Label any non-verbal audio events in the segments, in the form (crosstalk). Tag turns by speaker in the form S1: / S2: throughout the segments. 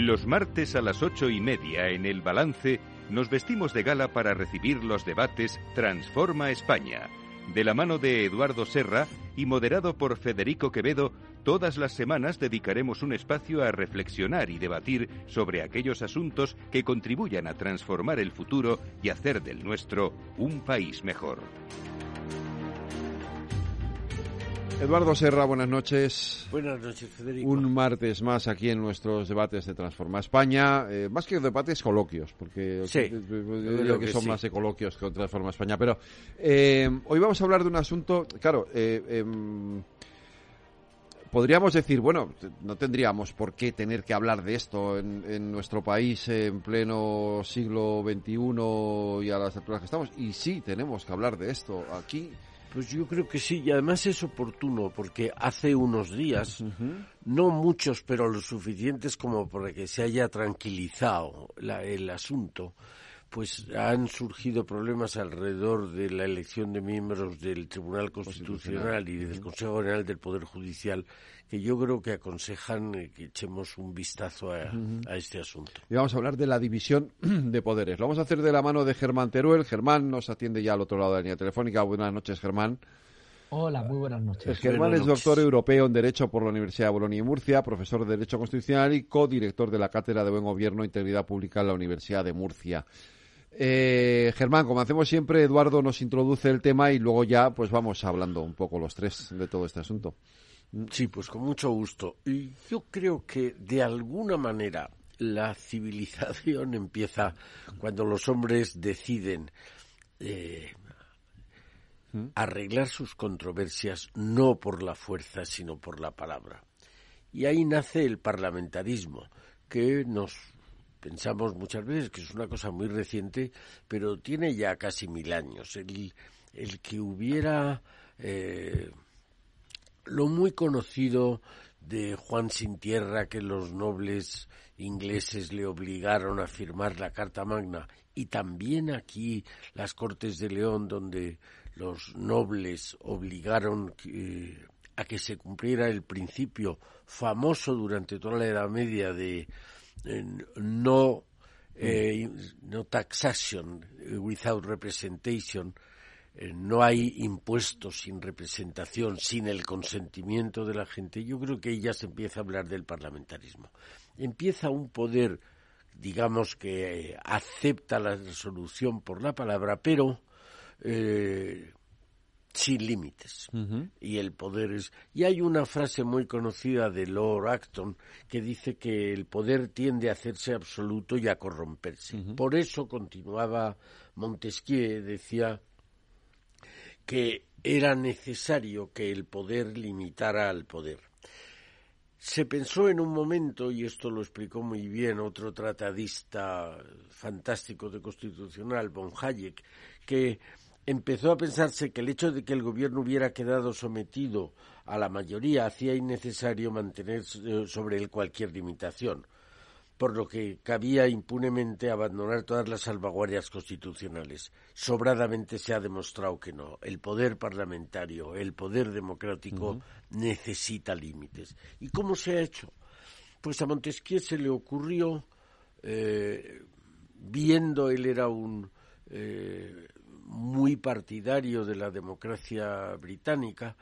S1: Los martes a las ocho y media en El Balance nos vestimos de gala para recibir los debates Transforma España. De la mano de Eduardo Serra y moderado por Federico Quevedo, todas las semanas dedicaremos un espacio a reflexionar y debatir sobre aquellos asuntos que contribuyan a transformar el futuro y hacer del nuestro un país mejor.
S2: Eduardo Serra, buenas noches.
S3: Buenas noches, Federico.
S2: Un martes más aquí en nuestros debates de Transforma España. Eh, más que debates, coloquios, porque
S3: Sí,
S2: yo
S3: creo
S2: que
S3: que
S2: son
S3: sí.
S2: más de coloquios que Transforma España. Pero eh, hoy vamos a hablar de un asunto, claro, eh, em, podríamos decir, bueno, no tendríamos por qué tener que hablar de esto en, en nuestro país en pleno siglo XXI y a las alturas que estamos. Y sí, tenemos que hablar de esto aquí.
S3: Pues yo creo que sí, y además es oportuno, porque hace unos días, no muchos, pero lo suficientes como para que se haya tranquilizado la- el asunto, pues han surgido problemas alrededor de la elección de miembros del Tribunal Constitucional y del Consejo General del Poder Judicial, que yo creo que aconsejan eh, que echemos un vistazo a, a este asunto.
S2: y vamos a hablar de la división (clears throat) de poderes. Lo vamos a hacer de la mano de Germán Teruel. Germán nos atiende ya al otro lado de la línea telefónica. Buenas noches, Germán.
S4: Hola, muy buenas noches.
S2: Germán
S3: Buenas
S2: es
S3: noches.
S2: doctor europeo en Derecho por la Universidad de Bolonia y Murcia, profesor de Derecho Constitucional y codirector de la Cátedra de Buen Gobierno e Integridad Pública en la Universidad de Murcia. Eh, Germán, como hacemos siempre, Eduardo nos introduce el tema y luego ya pues vamos hablando un poco los tres de todo este asunto.
S3: Sí, pues con mucho gusto. Y yo creo que de alguna manera la civilización (laughs) empieza cuando los hombres deciden eh, arreglar sus controversias no por la fuerza, sino por la palabra. Y ahí nace el parlamentarismo, que nos pensamos muchas veces que es una cosa muy reciente, pero tiene ya casi mil años. El, el que hubiera eh, lo muy conocido de Juan Sin Tierra, que los nobles ingleses le obligaron a firmar la Carta Magna, y también aquí las Cortes de León, donde los nobles obligaron eh, a que se cumpliera el principio famoso durante toda la Edad Media de no, eh, no taxation eh, without representation, eh, no hay impuestos sin representación, sin el consentimiento de la gente, yo creo que ahí ya se empieza a hablar del parlamentarismo. Empieza un poder, digamos que eh, acepta la resolución por la palabra, pero eh, sin límites. Y el poder es. Y hay una frase muy conocida de Lord Acton que dice que el poder tiende a hacerse absoluto y a corromperse. Por eso continuaba Montesquieu, decía que era necesario que el poder limitara al poder. Se pensó en un momento, y esto lo explicó muy bien otro tratadista fantástico de constitucional, von Hayek, que empezó a pensarse que el hecho de que el gobierno hubiera quedado sometido a la mayoría hacía innecesario mantener eh, sobre él cualquier limitación, por lo que cabía impunemente abandonar todas las salvaguardias constitucionales. Sobradamente se ha demostrado que no. El poder parlamentario, el poder democrático necesita límites. ¿Y cómo se ha hecho? Pues a Montesquieu se le ocurrió, eh, viendo él era un eh, muy partidario de la democracia británica,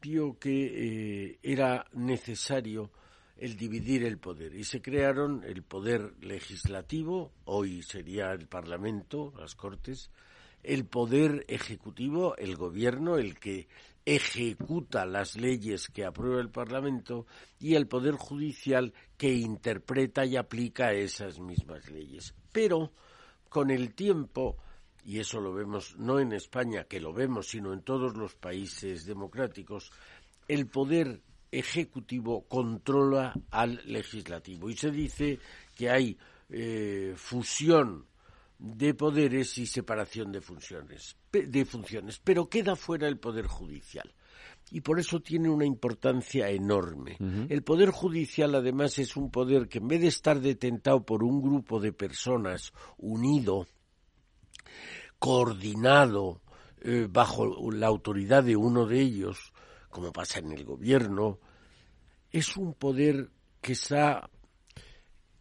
S3: vio que eh, era necesario el dividir el poder y se crearon el poder legislativo, hoy sería el Parlamento, las Cortes, el poder ejecutivo, el gobierno, el que ejecuta las leyes que aprueba el Parlamento, y el poder judicial que interpreta y aplica esas mismas leyes. Pero con el tiempo y eso lo vemos no en España, que lo vemos, sino en todos los países democráticos, el poder ejecutivo controla al legislativo. Y se dice que hay eh, fusión de poderes y separación de funciones, de funciones, pero queda fuera el poder judicial. Y por eso tiene una importancia enorme. El poder judicial, además, es un poder que en vez de estar detentado por un grupo de personas unido, coordinado eh, bajo la autoridad de uno de ellos, como pasa en el gobierno, es un poder que está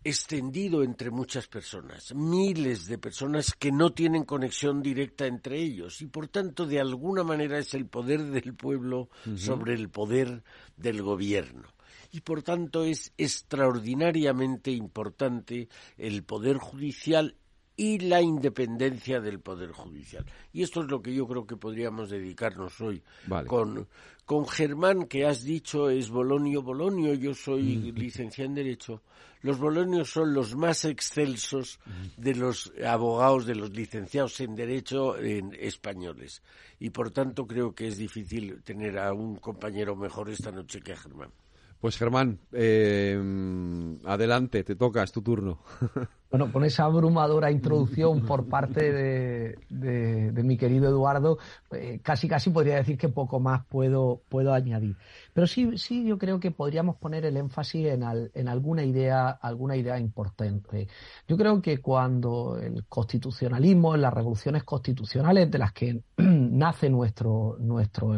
S3: extendido entre muchas personas, miles de personas que no tienen conexión directa entre ellos y por tanto de alguna manera es el poder del pueblo sobre el poder del gobierno. Y por tanto es extraordinariamente importante el poder judicial y la independencia del Poder Judicial. Y esto es lo que yo creo que podríamos dedicarnos hoy con, con Germán, que has dicho es Bolonio Bolonio, yo soy licenciado en Derecho. Los bolonios son los más excelsos de los abogados, de los licenciados en Derecho en españoles. Y por tanto creo que es difícil tener a un compañero mejor esta noche que a Germán.
S2: Pues Germán, eh, adelante, te toca, es tu turno. (laughs)
S4: Bueno, con esa abrumadora introducción por parte de, mi querido Eduardo, eh, casi casi podría decir que poco más puedo, puedo añadir. Pero sí, sí, yo creo que podríamos poner el énfasis en, en alguna idea, alguna idea importante. Yo creo que cuando el constitucionalismo, en las revoluciones constitucionales de las que (clears throat) nace nuestro, nuestro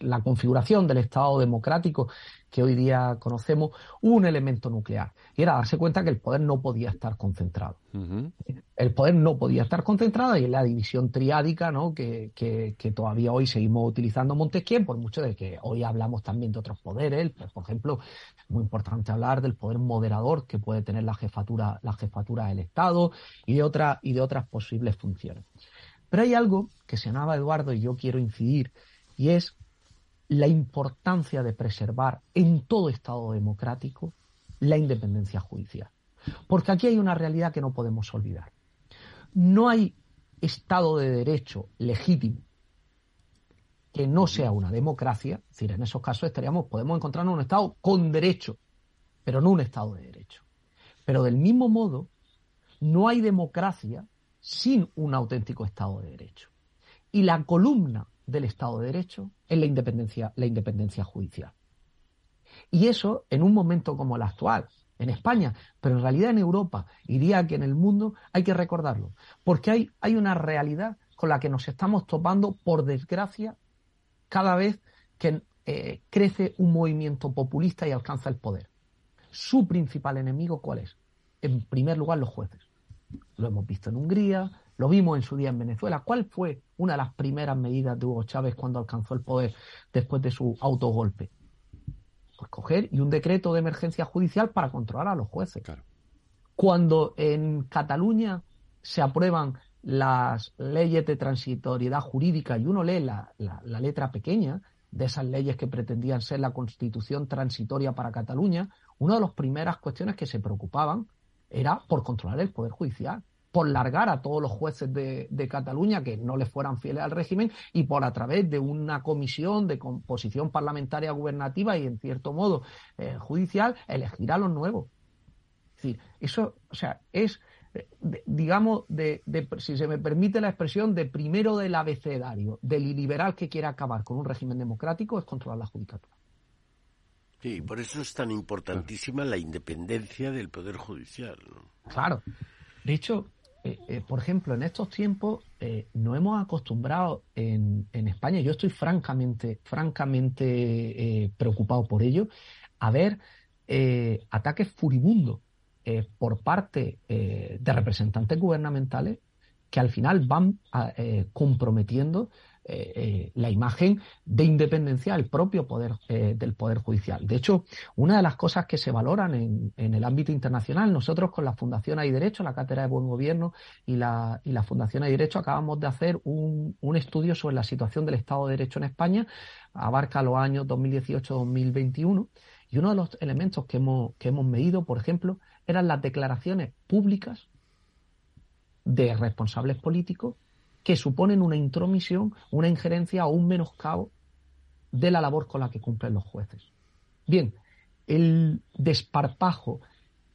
S4: la configuración del Estado democrático que hoy día conocemos, un elemento nuclear. Y era darse cuenta que el poder no podía estar concentrado. El poder no podía estar concentrado y es la división triádica ¿no? que, que, todavía hoy seguimos utilizando Montesquieu, por mucho de que hoy hablamos también de otros poderes. Pues, por ejemplo, es muy importante hablar del poder moderador que puede tener la jefatura, la jefatura del Estado y de, otra, y de otras posibles funciones. Pero hay algo que se llamaba Eduardo y yo quiero incidir, y es la importancia de preservar en todo Estado democrático la independencia judicial. Porque aquí hay una realidad que no podemos olvidar. No hay Estado de Derecho legítimo que no sea una democracia, es decir, en esos casos estaríamos, podemos encontrarnos un Estado con derecho, pero no un Estado de Derecho. Pero del mismo modo, no hay democracia sin un auténtico Estado de Derecho. Y la columna del Estado de Derecho es la independencia, la independencia judicial. Y eso, en un momento como el actual, en España, pero en realidad en Europa, y diría que en el mundo, hay que recordarlo. Porque hay, hay una realidad con la que nos estamos topando, por desgracia, cada vez que eh, crece un movimiento populista y alcanza el poder. Su principal enemigo, ¿cuál es? En primer lugar, los jueces. Lo hemos visto en Hungría, lo vimos en su día en Venezuela. ¿Cuál fue una de las primeras medidas de Hugo Chávez cuando alcanzó el poder después de su autogolpe? Pues coger y un decreto de emergencia judicial para controlar a los jueces. Cuando en Cataluña se aprueban las leyes de transitoriedad jurídica y uno lee la, la letra pequeña de esas leyes que pretendían ser la constitución transitoria para Cataluña, una de las primeras cuestiones que se preocupaban era por controlar el poder judicial por largar a todos los jueces de, Cataluña que no le fueran fieles al régimen y por a través de una comisión de composición parlamentaria gubernativa y en cierto modo eh, judicial elegir a los nuevos. Es decir, eso, o sea, es, digamos, de, si se me permite la expresión, de primero del abecedario, del liberal que quiere acabar con un régimen democrático es controlar la judicatura.
S3: Sí, por eso es tan importantísima la independencia del Poder Judicial.
S4: Claro. De hecho, eh, eh, por ejemplo, en estos tiempos eh, nos hemos acostumbrado en, España, yo estoy francamente, francamente preocupado por ello, a ver ataques furibundos por parte de representantes gubernamentales que al final van comprometiendo eh, eh, la imagen de independencia del propio poder eh, del poder judicial. De hecho, una de las cosas que se valoran en, el ámbito internacional, nosotros con la Fundación Hay Derecho, la Cátedra de Buen Gobierno y la, y la Fundación Hay Derecho acabamos de hacer un, un estudio sobre la situación del Estado de Derecho en España, abarca los años 2018-2021 y uno de los elementos que hemos, que hemos medido, por ejemplo, eran las declaraciones públicas de responsables políticos que suponen una intromisión, una injerencia o un menoscabo de la labor con la que cumplen los jueces. Bien, el desparpajo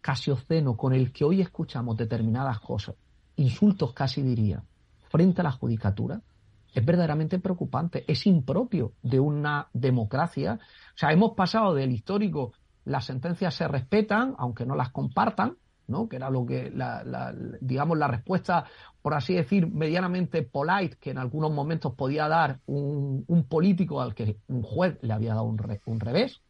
S4: casi oceno con el que hoy escuchamos determinadas cosas, insultos casi diría, frente a la judicatura, es verdaderamente preocupante, es impropio de una democracia. O sea, hemos pasado del histórico, las sentencias se respetan, aunque no las compartan, ¿no? que era lo que, la, digamos, la respuesta, por así decir, medianamente polite que en algunos momentos podía dar un, político al que un juez le había dado un, revés.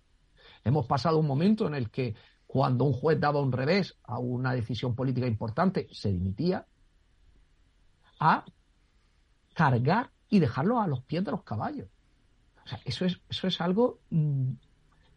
S4: Hemos pasado un momento en el que cuando un juez daba un revés a una decisión política importante, se dimitía, a cargar y dejarlo a los pies de los caballos. O sea, eso es, eso es algo mm,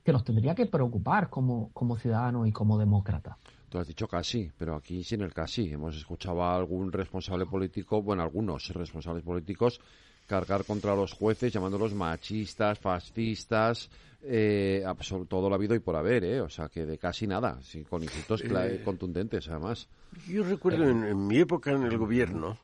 S4: que nos tendría que preocupar como, como ciudadanos y como demócratas.
S2: Tú has dicho casi, pero aquí sin el casi. Hemos escuchado a algún responsable político, bueno, algunos responsables políticos cargar contra los jueces llamándolos machistas, fascistas, eh, todo lo ha habido y por haber, ¿eh? O sea, que de casi nada, con insultos eh, contundentes, además.
S3: Yo recuerdo en, mi época en el gobierno,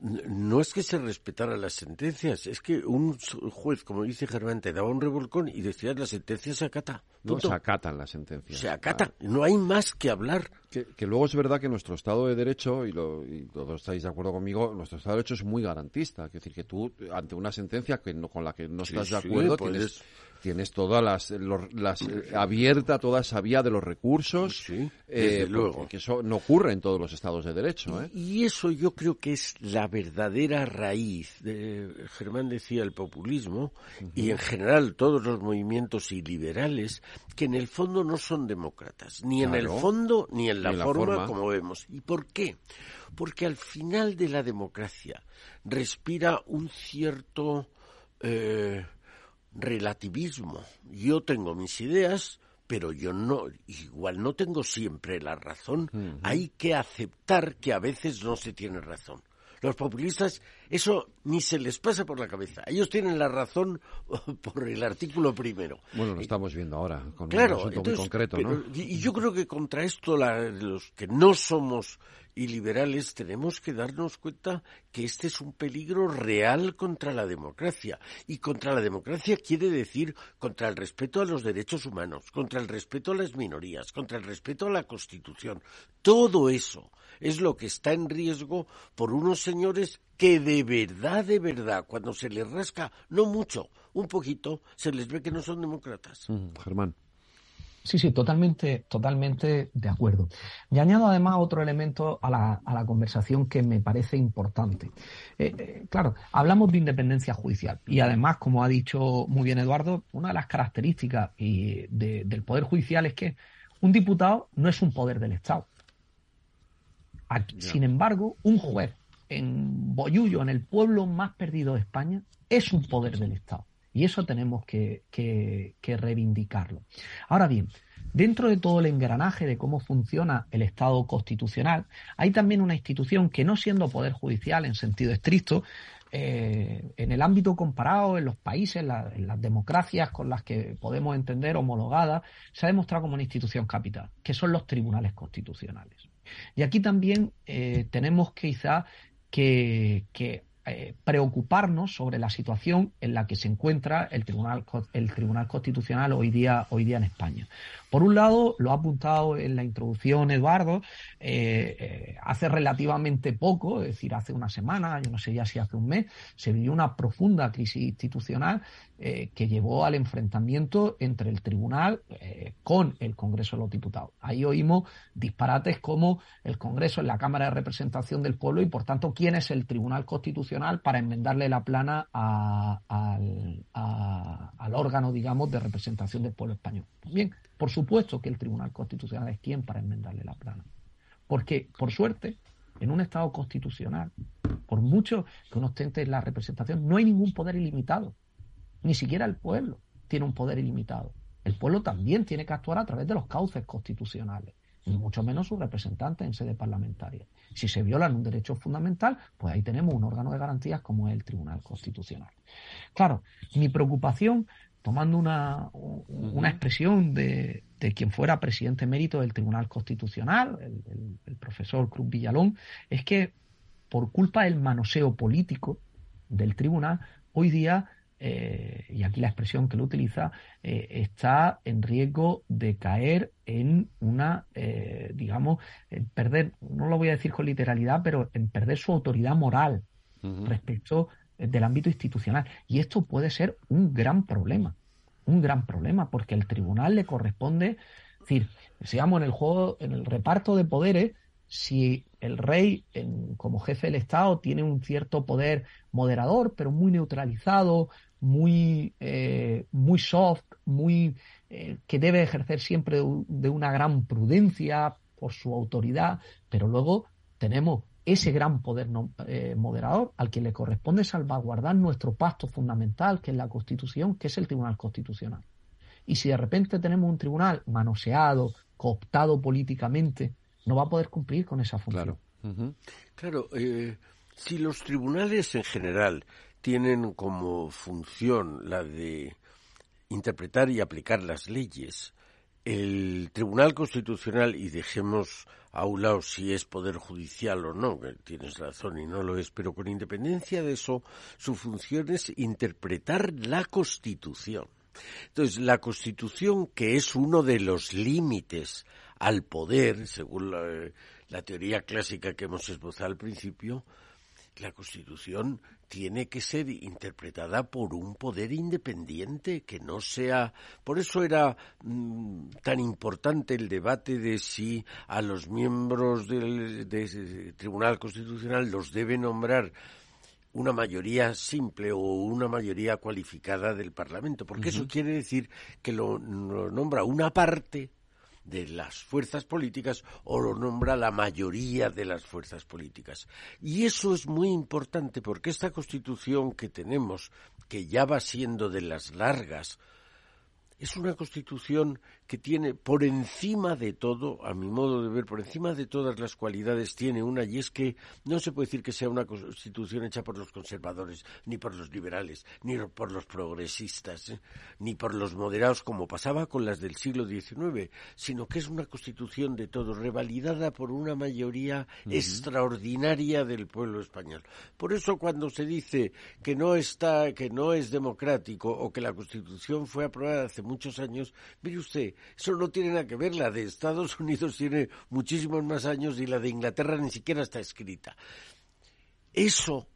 S3: no es que se respetaran las sentencias, es que un juez, como dice Germán, te daba un revolcón y decía la sentencia se acata.
S2: No, se acatan las sentencias.
S3: Se acata, no hay más que hablar.
S2: Que, luego es verdad que nuestro Estado de Derecho, y, lo, y todos estáis de acuerdo conmigo, nuestro Estado de Derecho es muy garantista. Es decir, que tú, ante una sentencia que no, con la que no estás de acuerdo, tienes tienes todas las, las eh, abierta toda esa vía de los recursos
S3: sí, eh, luego.
S2: que eso no ocurre en todos los estados de derecho ¿eh?
S3: y eso yo creo que es la verdadera raíz de, Germán decía el populismo y en general todos los movimientos iliberales que en el fondo no son demócratas ni en el fondo ni en la, forma, como vemos. Y por qué porque al final de la democracia respira un cierto eh, relativismo. Yo tengo mis ideas, pero yo no, igual no tengo siempre la razón. Hay que aceptar que a veces no se tiene razón. Los populistas, eso ni se les pasa por la cabeza. Ellos tienen la razón (laughs) por el artículo primero.
S2: Bueno, lo estamos viendo ahora, con
S3: claro,
S2: un asunto muy concreto, ¿no?
S3: Y yo creo que contra esto los que no somos y liberales tenemos que darnos cuenta que este es un peligro real contra la democracia. Y contra la democracia quiere decir contra el respeto a los derechos humanos, contra el respeto a las minorías, contra el respeto a la Constitución. Todo eso es lo que está en riesgo por unos señores que de verdad, de verdad, cuando se les rasca, no mucho, un poquito, se les ve que no son demócratas.
S2: Germán.
S4: Sí, sí, totalmente, totalmente de acuerdo. Y añado además otro elemento a la, a la conversación que me parece importante. Eh, eh, claro, hablamos de independencia judicial y además, como ha dicho muy bien Eduardo, una de las características y del Poder Judicial es que un diputado no es un poder del Estado. Sin embargo, un juez en Boyullo, en el pueblo más perdido de España, es un poder del Estado. Y eso tenemos que, reivindicarlo. Ahora bien, dentro de todo el engranaje de cómo funciona el Estado constitucional, hay también una institución que no siendo poder judicial en sentido estricto, eh, en el ámbito comparado, en los países, en las democracias con las que podemos entender homologadas, se ha demostrado como una institución capital, que son los tribunales constitucionales. Y aquí también eh, tenemos quizá que, que eh, preocuparnos sobre la situación en la que se encuentra el Tribunal, el Tribunal Constitucional hoy día, hoy día en España. Por un lado, lo ha apuntado en la introducción Eduardo, eh, eh, hace relativamente poco, es decir, hace una semana, yo no sé ya si hace un mes, se vivió una profunda crisis institucional eh, que llevó al enfrentamiento entre el tribunal con el Congreso de los Diputados. Ahí oímos disparates como el Congreso es la Cámara de Representación del Pueblo y, por tanto, quién es el Tribunal Constitucional para enmendarle la plana al, al órgano, digamos, de representación del pueblo español. Bien, por supuesto que el Tribunal Constitucional es quien para enmendarle la plana. Porque, por suerte, en un Estado constitucional, por mucho que uno ostente la representación, no hay ningún poder ilimitado. Ni siquiera el pueblo tiene un poder ilimitado. El pueblo también tiene que actuar a través de los cauces constitucionales, mucho menos sus representantes en sede parlamentaria. Si se violan un derecho fundamental, pues ahí tenemos un órgano de garantías como es el Tribunal Constitucional. Claro, mi preocupación tomando una, una expresión de, de, quien fuera presidente emérito del Tribunal Constitucional, el, profesor Cruz Villalón, es que por culpa del manoseo político del tribunal, hoy día, eh, y aquí la expresión que lo utiliza, eh, está en riesgo de caer en una, eh, digamos, en perder, no lo voy a decir con literalidad, pero en perder su autoridad moral respecto del ámbito institucional. Y esto puede ser un gran problema, un gran problema, porque al tribunal le corresponde, es decir, sigamos en el juego, en el reparto de poderes, si el rey como jefe del Estado tiene un cierto poder moderador, pero muy neutralizado, muy, eh, muy soft, muy eh, que debe ejercer siempre de una gran prudencia por su autoridad, pero luego tenemos ese gran poder eh, moderador al que le corresponde salvaguardar nuestro pacto fundamental, que es la Constitución, que es el Tribunal Constitucional. Y si de repente tenemos un tribunal manoseado, cooptado políticamente, no va a poder cumplir con esa función.
S3: Claro, claro eh, si los tribunales en general tienen como función la de interpretar y aplicar las leyes, el Tribunal Constitucional, y dejemos a un lado si es poder judicial o no, que tienes razón y no lo es, pero con independencia de eso, su función es interpretar la Constitución. Entonces, la Constitución, que es uno de los límites al poder, según la, la teoría clásica que hemos esbozado al principio, la Constitución tiene que ser interpretada por un poder independiente que no sea. Por eso era mm, tan importante el debate de si a los miembros del Tribunal Constitucional los debe nombrar una mayoría simple o una mayoría cualificada del Parlamento, porque eso quiere decir que lo nombra una parte de las fuerzas políticas o lo nombra la mayoría de las fuerzas políticas. Y eso es muy importante porque esta constitución que tenemos, que ya va siendo de las largas, es una constitución que tiene por encima de todo, a mi modo de ver, por encima de todas las cualidades, tiene una, y es que no se puede decir que sea una constitución hecha por los conservadores, ni por los liberales, ni por los progresistas, ¿eh? ni por los moderados, como pasaba con las del siglo XIX, sino que es una constitución de todos, revalidada por una mayoría extraordinaria del pueblo español. Por eso cuando se dice que no está, que no es democrático, o que la constitución fue aprobada hace muchos años, mire usted, eso no tiene nada que ver. La de Estados (laughs) Unidos tiene muchísimos más años y la de Inglaterra ni siquiera está escrita. Eso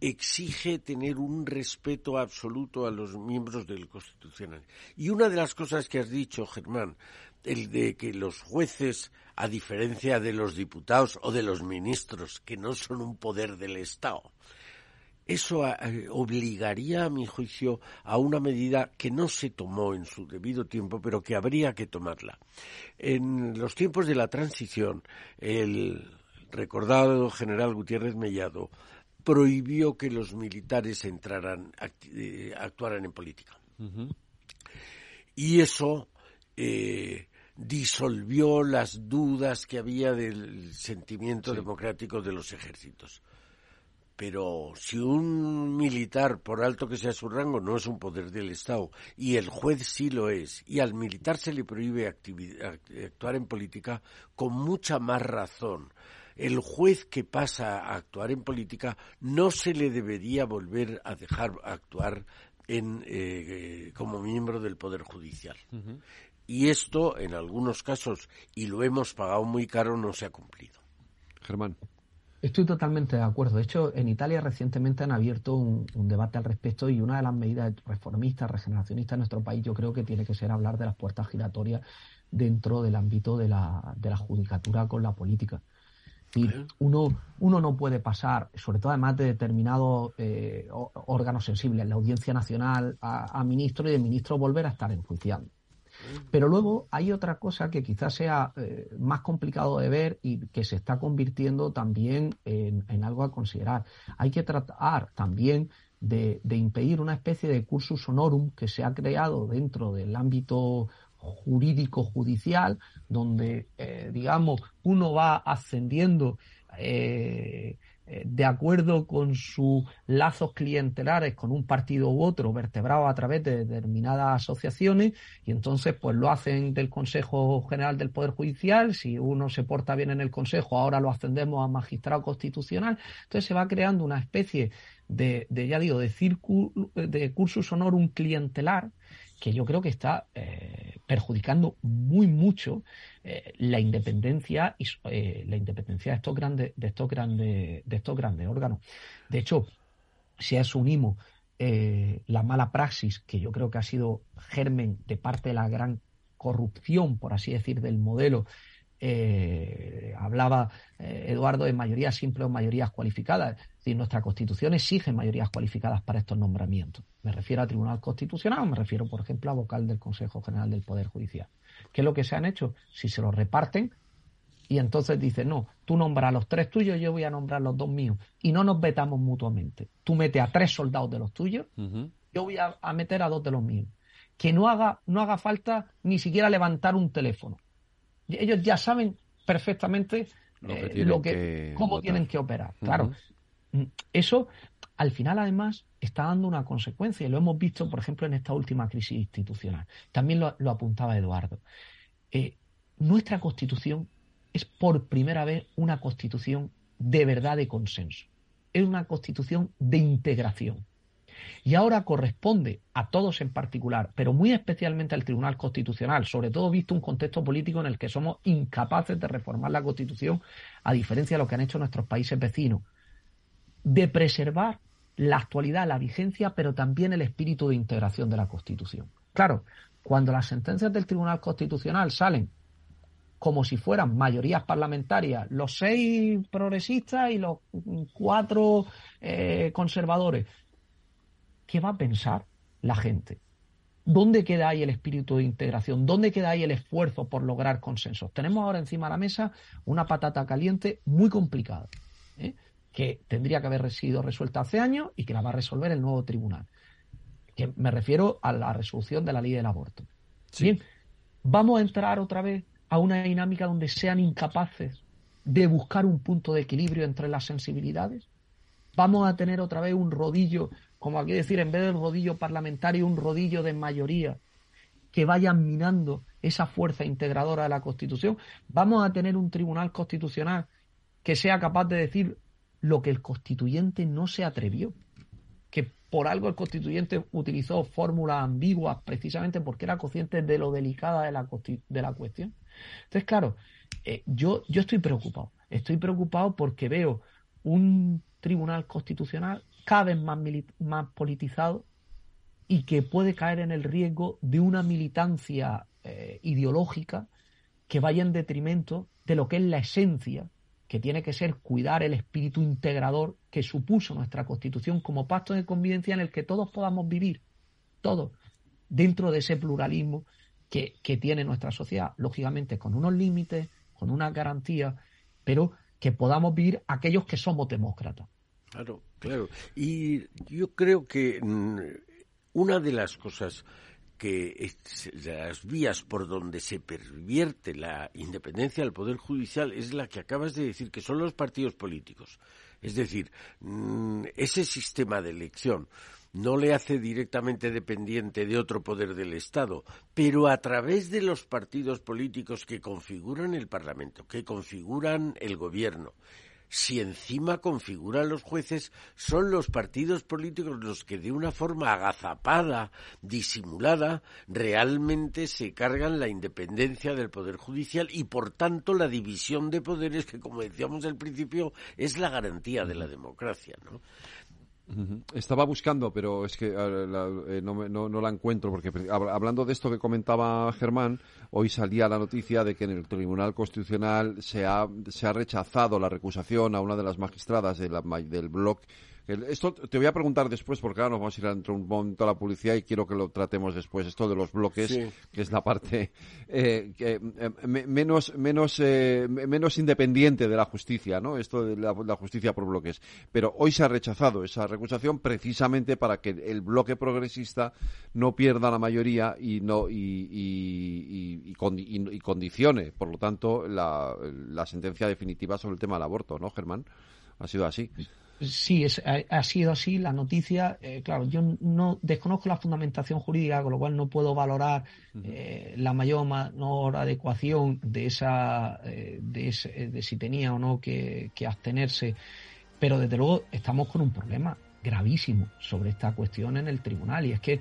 S3: exige tener un respeto absoluto a los miembros del Constitucional. Y una de las cosas que has dicho, Germán, el de que los jueces, a diferencia de los diputados o de los ministros, que no son un poder del Estado, eso eh, obligaría, a mi juicio, a una medida que no se tomó en su debido tiempo, pero que habría que tomarla. En los tiempos de la transición, el recordado general Gutiérrez Mellado prohibió que los militares entraran, eh, actuaran en política. Y eso eh, disolvió las dudas que había del sentimiento democrático de los ejércitos. Pero si un militar, por alto que sea su rango, no es un poder del Estado, y el juez sí lo es, y al militar se le prohíbe actuar en política, con mucha más razón. El juez que pasa a actuar en política no se le debería volver a dejar actuar en, eh, como miembro del Poder Judicial. Y esto, en algunos casos, y lo hemos pagado muy caro, no se ha cumplido.
S2: Germán.
S4: Estoy totalmente de acuerdo. De hecho, en Italia recientemente han abierto un, debate al respecto y una de las medidas reformistas, regeneracionistas en nuestro país, yo creo que tiene que ser hablar de las puertas giratorias dentro del ámbito de la, de la judicatura con la política. Y uno, uno no puede pasar, sobre todo además de determinados eh, órganos sensibles, la Audiencia Nacional a, a, ministro y de ministro volver a estar enjuiciando. Pero luego hay otra cosa que quizás sea eh, más complicado de ver y que se está convirtiendo también en, algo a considerar. Hay que tratar también de, impedir una especie de cursus honorum que se ha creado dentro del ámbito jurídico judicial, donde, eh, digamos, uno va ascendiendo eh, de acuerdo con sus lazos clientelares con un partido u otro, vertebrado a través de determinadas asociaciones, y entonces pues lo hacen del Consejo General del Poder Judicial, si uno se porta bien en el Consejo, ahora lo ascendemos a magistrado constitucional, entonces se va creando una especie de, de ya digo, de, círculo, de cursus honorum clientelar, que yo creo que está eh, perjudicando muy mucho eh, la independencia y eh, la independencia de estos grandes de estos grandes de estos grandes órganos. De hecho, si asumimos la mala praxis que yo creo que ha sido germen de parte de la gran corrupción, por así decir, del modelo eh, hablaba eh, Eduardo de mayorías simples o mayorías cualificadas. Es decir, nuestra Constitución exige mayorías cualificadas para estos nombramientos. Me refiero a Tribunal Constitucional me refiero, por ejemplo, a vocal del Consejo General del Poder Judicial. ¿Qué es lo que se han hecho? Si se lo reparten y entonces dicen, no, tú nombras a los tres tuyos, yo voy a nombrar los dos míos y no nos vetamos mutuamente. Tú metes a tres soldados de los tuyos, yo voy a, meter a dos de los míos. Que no haga, no haga falta ni siquiera levantar un teléfono. Ellos ya saben perfectamente lo que, eh, cómo tienen que operar. Claro, mm, eso al final además está dando una consecuencia y lo hemos visto, por ejemplo, en esta última crisis institucional. También lo, apuntaba Eduardo. Eh, nuestra constitución es por primera vez una constitución de verdad de consenso. Es una constitución de integración. Y ahora corresponde a todos en particular, pero muy especialmente al Tribunal Constitucional, sobre todo visto un contexto político en el que somos incapaces de reformar la Constitución, a diferencia de lo que han hecho nuestros países vecinos, de preservar la actualidad, la vigencia, pero también el espíritu de integración de la Constitución. Claro, cuando las sentencias del Tribunal Constitucional salen como si fueran mayorías parlamentarias, los seis progresistas y los cuatro eh, conservadores, ¿qué va a pensar la gente? ¿Dónde queda ahí el espíritu de integración? ¿Dónde queda ahí el esfuerzo por lograr consensos? Tenemos ahora encima de la mesa una patata caliente muy complicada, ¿eh? que tendría que haber sido resuelta hace años y que la va a resolver el nuevo tribunal. Que me refiero a la resolución de la ley del aborto. Bien, vamos a entrar otra vez a una dinámica donde sean incapaces de buscar un punto de equilibrio entre las sensibilidades. Vamos a tener otra vez un rodillo como aquí decir, en vez del rodillo parlamentario, un rodillo de mayoría que vayan minando esa fuerza integradora de la Constitución. Vamos a tener un tribunal constitucional que sea capaz de decir lo que el constituyente no se atrevió, que por algo el constituyente utilizó fórmulas ambiguas precisamente porque era consciente de lo delicada de la, de la cuestión. Entonces, claro, eh, yo, yo estoy preocupado. Estoy preocupado porque veo un tribunal constitucional cada vez más, más politizado y que puede caer en el riesgo de una militancia eh, ideológica que vaya en detrimento de lo que es la esencia, que tiene que ser cuidar el espíritu integrador que supuso nuestra Constitución como pacto de convivencia en el que todos podamos vivir, todos, dentro de ese pluralismo que, que tiene nuestra sociedad, lógicamente con unos límites, con una garantía, pero que podamos vivir aquellos que somos demócratas.
S3: Claro, claro. Y yo creo que mm, una de las cosas que las vías por donde se pervierte la independencia del Poder Judicial es la que acabas de decir, que son los partidos políticos. Es decir, mm, ese sistema de elección no le hace directamente dependiente de otro poder del Estado, pero a través de los partidos políticos que configuran el Parlamento, que configuran el Gobierno si encima configuran los jueces, son los partidos políticos los que de una forma agazapada, disimulada, realmente se cargan la independencia del Poder Judicial y, por tanto, la división de poderes que, como decíamos al principio, es la garantía de la democracia. ¿no?
S2: Estaba buscando, pero es que eh, no, la encuentro, porque hablando de esto que comentaba Germán, hoy salía la noticia de que en el Tribunal Constitucional se ha, se ha rechazado la recusación a una de las magistradas de del blog esto te voy a preguntar después, porque ahora nos vamos a ir dentro un momento a la publicidad y quiero que lo tratemos después. Esto de los bloques, que es la parte eh, eh, menos, menos, eh, menos independiente de la justicia, ¿no? Esto de la, justicia por bloques. Pero hoy se ha rechazado esa recusación precisamente para que el bloque progresista no pierda la mayoría y no y, y, condicione, por lo tanto, la, la sentencia definitiva sobre el tema del aborto, ¿no, Germán? Ha sido así.
S4: Sí, es, ha, sido así. La noticia, eh, claro, yo no desconozco la fundamentación jurídica, con lo cual no puedo valorar eh, la mayor o menor adecuación de esa, eh, de, de, si tenía o no que, abstenerse. Pero desde luego estamos con un problema gravísimo sobre esta cuestión en el tribunal y es que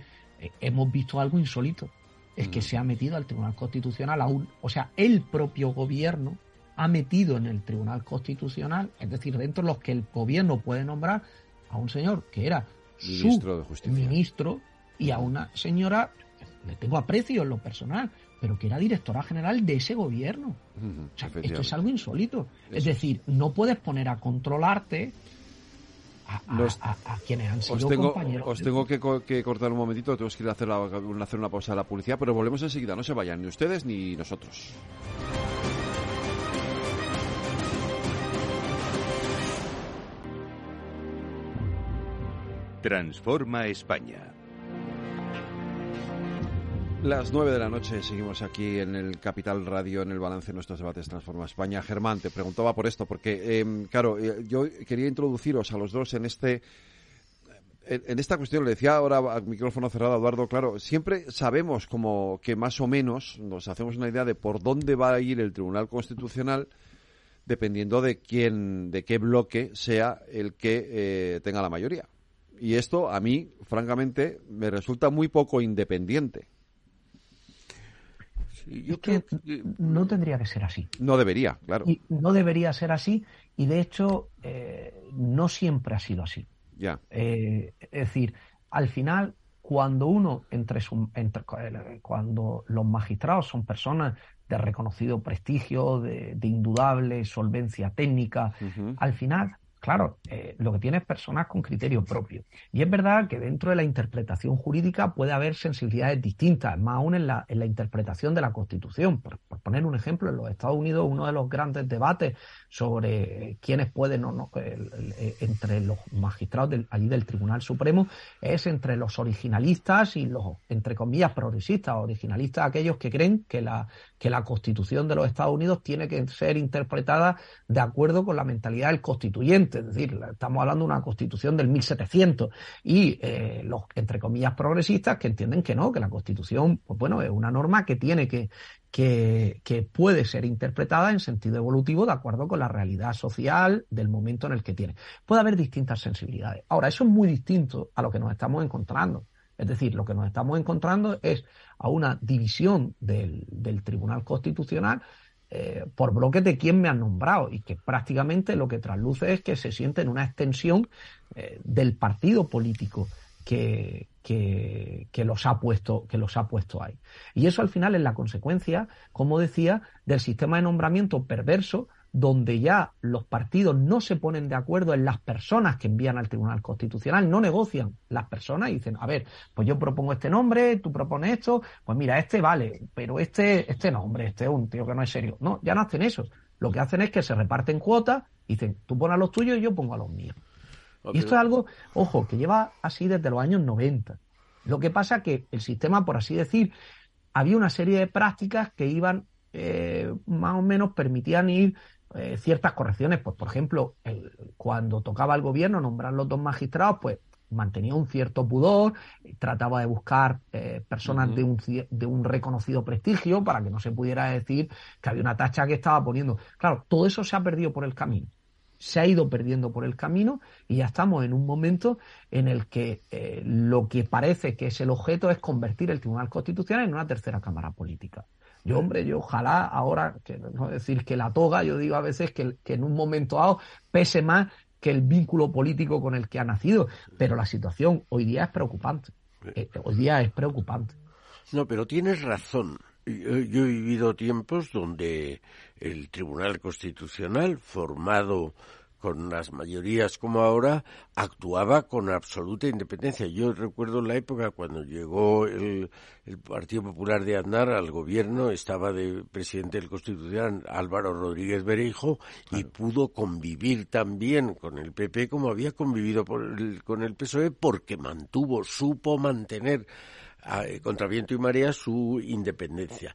S4: hemos visto algo insólito. Es que se ha metido al Tribunal Constitucional aún, o sea, el propio gobierno ha metido en el Tribunal Constitucional, es decir, dentro de los que el gobierno puede nombrar a un señor que era ministro su ministro y a una señora le tengo aprecio en lo personal, pero que era directora general de ese gobierno. esto es algo insólito. Es decir, no puedes poner a controlarte a, quienes han sido
S2: os tengo,
S4: compañeros.
S2: Os tengo que, cortar un momentito, tenemos que ir a hacer, hacer una pausa a la publicidad, pero volvemos enseguida, no se vayan ni ustedes ni nosotros.
S1: Transforma España.
S2: Las nueve de la noche seguimos aquí en el Capital Radio, en el balance de nuestros debates Transforma España. Germán, te preguntaba por esto, porque, em, claro, eh, yo quería introduciros a los dos en este en, esta cuestión, le decía ahora al micrófono cerrado Eduardo, claro, siempre sabemos como que más o menos nos hacemos una idea de por dónde va a ir el Tribunal Constitucional dependiendo de quién, de qué bloque sea el que eh, tenga la mayoría. Y esto a mí, francamente, me resulta muy poco independiente
S4: yo creo que, no tendría que ser así.
S2: No debería, claro.
S4: no debería ser así y de hecho eh, no siempre ha sido así.
S2: Ya.
S4: Eh, es decir, al final cuando uno entre, cuando los magistrados son personas de reconocido prestigio, de, indudable solvencia técnica, al final Claro, eh, lo que tiene es personas con criterio propio. Y es verdad que dentro de la interpretación jurídica puede haber sensibilidades distintas, más aún en la, interpretación de la Constitución. Por, poner un ejemplo, en los Estados Unidos uno de los grandes debates sobre quiénes pueden o no, entre los magistrados del, allí del Tribunal Supremo es entre los originalistas y los, entre comillas, progresistas, originalistas aquellos que creen que la, que la Constitución de los Estados Unidos tiene que ser interpretada de acuerdo con la mentalidad del constituyente, es decir, estamos hablando de una Constitución del 1700 y eh, los, entre comillas, progresistas que entienden que no, que la Constitución, pues bueno, es una norma que tiene que, que, que, puede ser interpretada en sentido evolutivo de acuerdo con la realidad social del momento en el que tiene. Puede haber distintas sensibilidades. Ahora, eso es muy distinto a lo que nos estamos encontrando. Es decir, lo que nos estamos encontrando es a una división del, Tribunal Constitucional eh, por bloques de quién me han nombrado y que prácticamente lo que trasluce es que se siente en una extensión eh, del partido político que, que, que, los ha puesto, que los ha puesto ahí. Y eso al final es la consecuencia, como decía, del sistema de nombramiento perverso donde ya los partidos no se ponen de acuerdo en las personas que envían al Tribunal Constitucional, no negocian las personas y dicen, a ver, pues yo propongo este nombre, tú propones esto, pues mira, este vale, pero este, este nombre, este es un tío que no es serio. No, ya no hacen eso. Lo que hacen es que se reparten cuotas dicen, tú pones a los tuyos y yo pongo a los míos. Y esto es algo, ojo, que lleva así desde los años 90. Lo que pasa que el sistema, por así decir, había una serie de prácticas que iban eh, más o menos permitían ir eh, ciertas correcciones. Pues, por ejemplo, cuando tocaba el gobierno nombrar los dos magistrados, pues mantenía un cierto pudor, trataba de buscar eh, personas de, un, de un reconocido prestigio para que no se pudiera decir que había una tacha que estaba poniendo. Claro, todo eso se ha perdido por el camino. Se ha ido perdiendo por el camino y ya estamos en un momento en el que eh, lo que parece que es el objeto es convertir el Tribunal Constitucional en una tercera Cámara política. Yo, hombre, yo ojalá ahora, que no decir que la toga, yo digo a veces que, en un momento dado pese más que el vínculo político con el que ha nacido, pero la situación hoy día es preocupante. Eh, hoy día es preocupante.
S3: No, pero tienes razón. Yo, yo, he vivido tiempos donde el Tribunal Constitucional, formado con las mayorías como ahora, actuaba con absoluta independencia. Yo recuerdo la época cuando llegó el, Partido Popular de Aznar al gobierno, estaba de presidente del Constitucional Álvaro Rodríguez Bereijo y pudo convivir también con el PP como había convivido con el PSOE porque mantuvo, supo mantener contra viento y marea su independencia.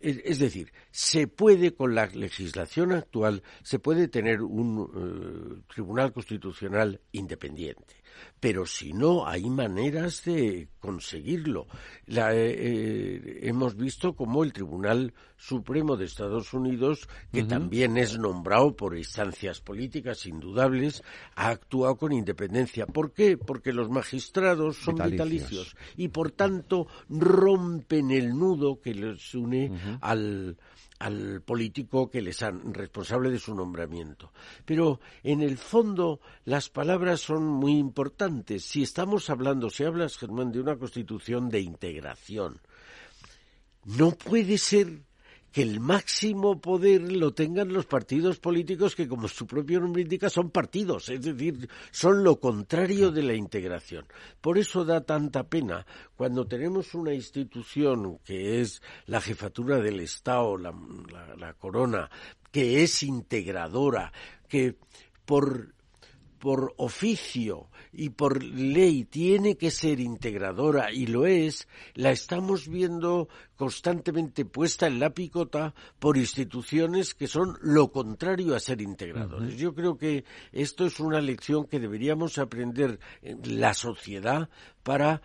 S3: Es decir, se puede con la legislación actual, se puede tener un eh, tribunal constitucional independiente pero si no, hay maneras de conseguirlo. Eh, eh, hemos visto cómo el Tribunal Supremo de Estados Unidos, que también es nombrado por instancias políticas indudables, ha actuado con independencia. ¿Por qué? Porque los magistrados son vitalicios, y por tanto rompen el nudo que les une al al político que les han responsable de su nombramiento. Pero en el fondo las palabras son muy importantes. Si estamos hablando, si hablas, Germán, de una constitución de integración, no puede ser que el máximo poder lo tengan los partidos políticos que, como su propio nombre indica, son partidos, es decir, son lo contrario de la integración. Por eso da tanta pena cuando tenemos una institución que es la jefatura del Estado, la, la corona, que es integradora, que por por oficio y por ley tiene que ser integradora y lo es, la estamos viendo constantemente puesta en la picota por instituciones que son lo contrario a ser integradores. Yo creo que esto es una lección que deberíamos aprender en la sociedad para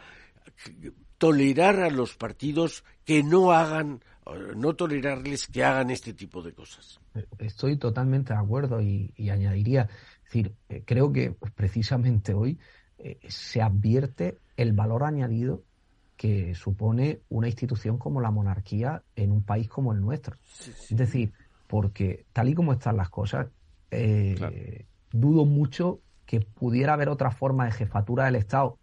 S3: tolerar a los partidos que no hagan, no tolerarles que hagan este tipo de cosas.
S4: Estoy totalmente de acuerdo y, y añadiría, decir, eh, creo que precisamente hoy eh, se advierte el valor añadido que supone una institución como la monarquía en un país como el nuestro. Es decir, porque tal y como están las cosas, eh, dudo mucho que pudiera haber otra forma de jefatura del Estado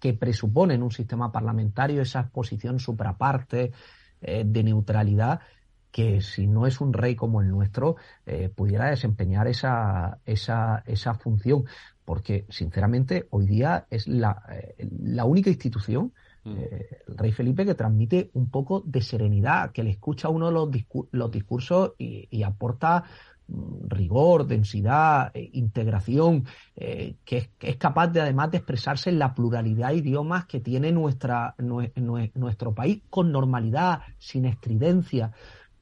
S4: que presupone en un sistema parlamentario esa posición supraparte de neutralidad que si no es un rey como el nuestro, eh, pudiera desempeñar esa, esa, esa función. Porque, sinceramente, hoy día es la, eh, la única institución, mm. eh, el rey Felipe, que transmite un poco de serenidad, que le escucha uno de los, los discursos y, aporta mm, rigor, densidad, integración, que, es, que, es, capaz de además de expresarse en la pluralidad de idiomas que tiene nuestra, nuestro país con normalidad, sin estridencia.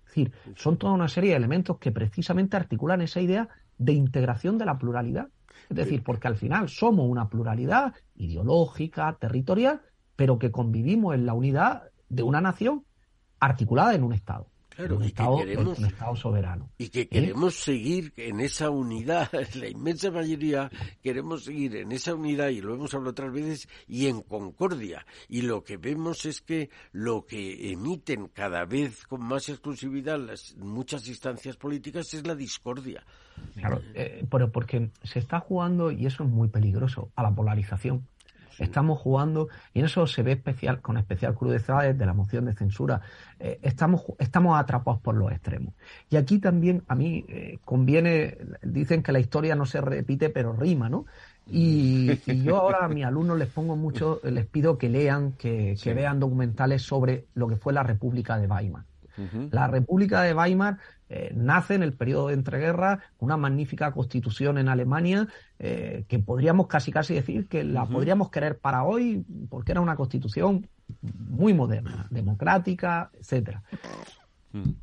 S4: Es decir, son toda una serie de elementos que precisamente articulan esa idea de integración de la pluralidad. Es decir, porque al final somos una pluralidad ideológica, territorial, pero que convivimos en la unidad de una nación articulada en un Estado un, estado, queremos, Estado soberano.
S3: Y que ¿Eh? queremos seguir en esa unidad, (laughs) la inmensa mayoría queremos seguir en esa unidad, y lo hemos hablado otras veces, y en concordia. Y lo que vemos es que lo que emiten cada vez con más exclusividad las muchas instancias políticas es la discordia.
S4: Claro, eh, pero porque se está jugando, y eso es muy peligroso, a la polarización. Estamos jugando, y en eso se ve especial, con especial crudeza desde la moción de censura, eh, estamos, estamos atrapados por los extremos. Y aquí también a mí eh, conviene, dicen que la historia no se repite, pero rima, ¿no? Y, yo ahora a mis alumnos les pongo mucho, les pido que lean, que, que vean documentales sobre lo que fue la República de Weimar. La República de Weimar eh, nace en el periodo de entreguerras, una magnífica constitución en Alemania, eh, que podríamos casi casi decir que la podríamos querer para hoy, porque era una constitución muy moderna, democrática, etcétera.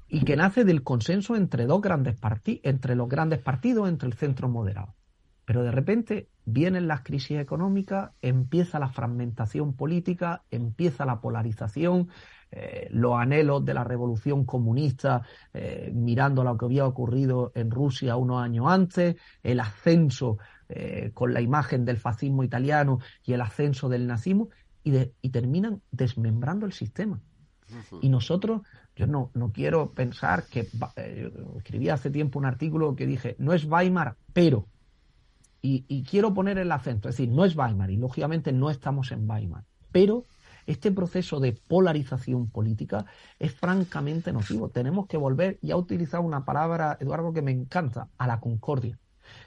S4: Y que nace del consenso entre dos grandes partidos, entre los grandes partidos, entre el centro moderado. Pero de repente vienen las crisis económicas, empieza la fragmentación política, empieza la polarización, eh, los anhelos de la revolución comunista, eh, mirando lo que había ocurrido en Rusia unos años antes, el ascenso eh, con la imagen del fascismo italiano y el ascenso del nazismo, y, terminan desmembrando el sistema. Y nosotros, yo no, no quiero pensar que, escribí hace tiempo un artículo que dije, no es Weimar, pero, y, y quiero poner el acento, es decir, no es Weimar, y lógicamente no estamos en Weimar, pero este proceso de polarización política es francamente nocivo. Tenemos que volver, y a utilizar una palabra, Eduardo, que me encanta, a la concordia.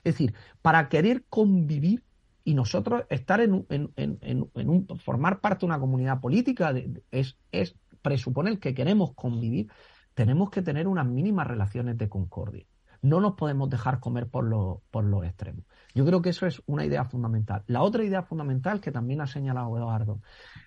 S4: Es decir, para querer convivir y nosotros estar en, un, formar parte de una comunidad política es, es presuponer que queremos convivir, tenemos que tener unas mínimas relaciones de concordia. No nos podemos dejar comer por, por los extremos. Yo creo que eso es una idea fundamental. La otra idea fundamental que también ha señalado Eduardo,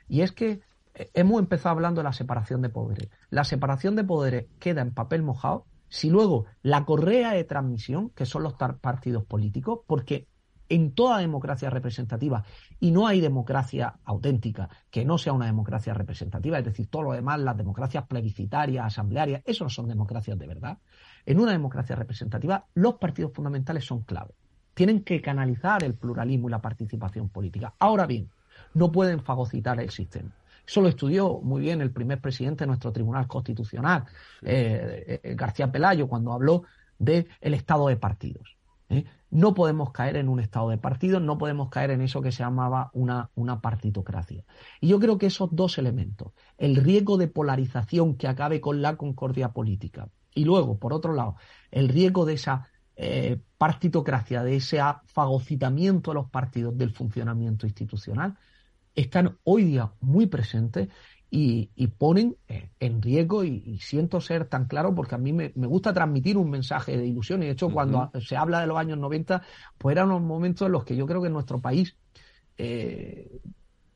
S4: y es que eh, hemos empezado hablando de la separación de poderes. La separación de poderes queda en papel mojado si luego la correa de transmisión, que son los partidos políticos, porque en toda democracia representativa, y no hay democracia auténtica que no sea una democracia representativa, es decir, todo lo demás, las democracias plebiscitarias, asamblearias, eso no son democracias de verdad. En una democracia representativa, los partidos fundamentales son clave tienen que canalizar el pluralismo y la participación política. Ahora bien, no pueden fagocitar el sistema. Eso lo estudió muy bien el primer presidente de nuestro Tribunal Constitucional, eh, eh, García Pelayo, cuando habló del estado de partidos. ¿Eh? No podemos caer en un estado de partidos, no podemos caer en eso que se llamaba una, una partitocracia. Y yo creo que esos dos elementos, el riesgo de polarización que acabe con la concordia política y luego, por otro lado, el riesgo de esa eh, partitocracia, de ese fagocitamiento de los partidos del funcionamiento institucional, están hoy día muy presentes y, ponen eh, en riesgo, y, siento ser tan claro porque a mí me, gusta transmitir un mensaje de ilusión. Y de hecho, cuando se habla de los años 90, pues eran unos momentos en los que yo creo que nuestro país eh,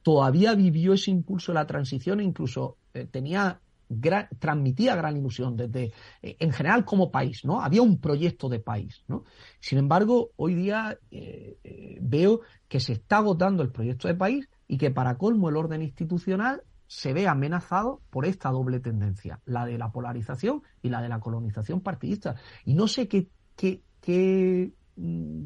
S4: todavía vivió ese impulso de la transición e incluso tenía transmitía gran ilusión desde, eh, en general como país, ¿no? Había un proyecto de país, ¿no? Sin embargo, hoy día eh, eh, veo que se está agotando el proyecto de país y que para colmo el orden institucional se ve amenazado por esta doble tendencia, la de la polarización y la de la colonización partidista. Y no sé qué, qué, qué, mm,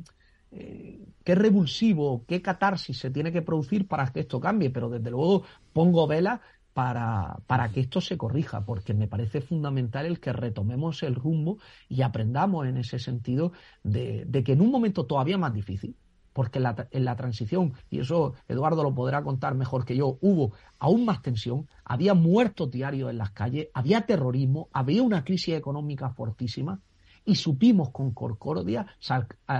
S4: qué revulsivo, qué catarsis se tiene que producir para que esto cambie, pero desde luego pongo vela para, para, que esto se corrija, porque me parece fundamental el que retomemos el rumbo y aprendamos en ese sentido de, que en un momento todavía más difícil, porque en la, transición, y eso Eduardo lo podrá contar mejor que yo, hubo aún más tensión, había muertos diarios en las calles, había terrorismo, había una crisis económica fortísima, y supimos con Concordia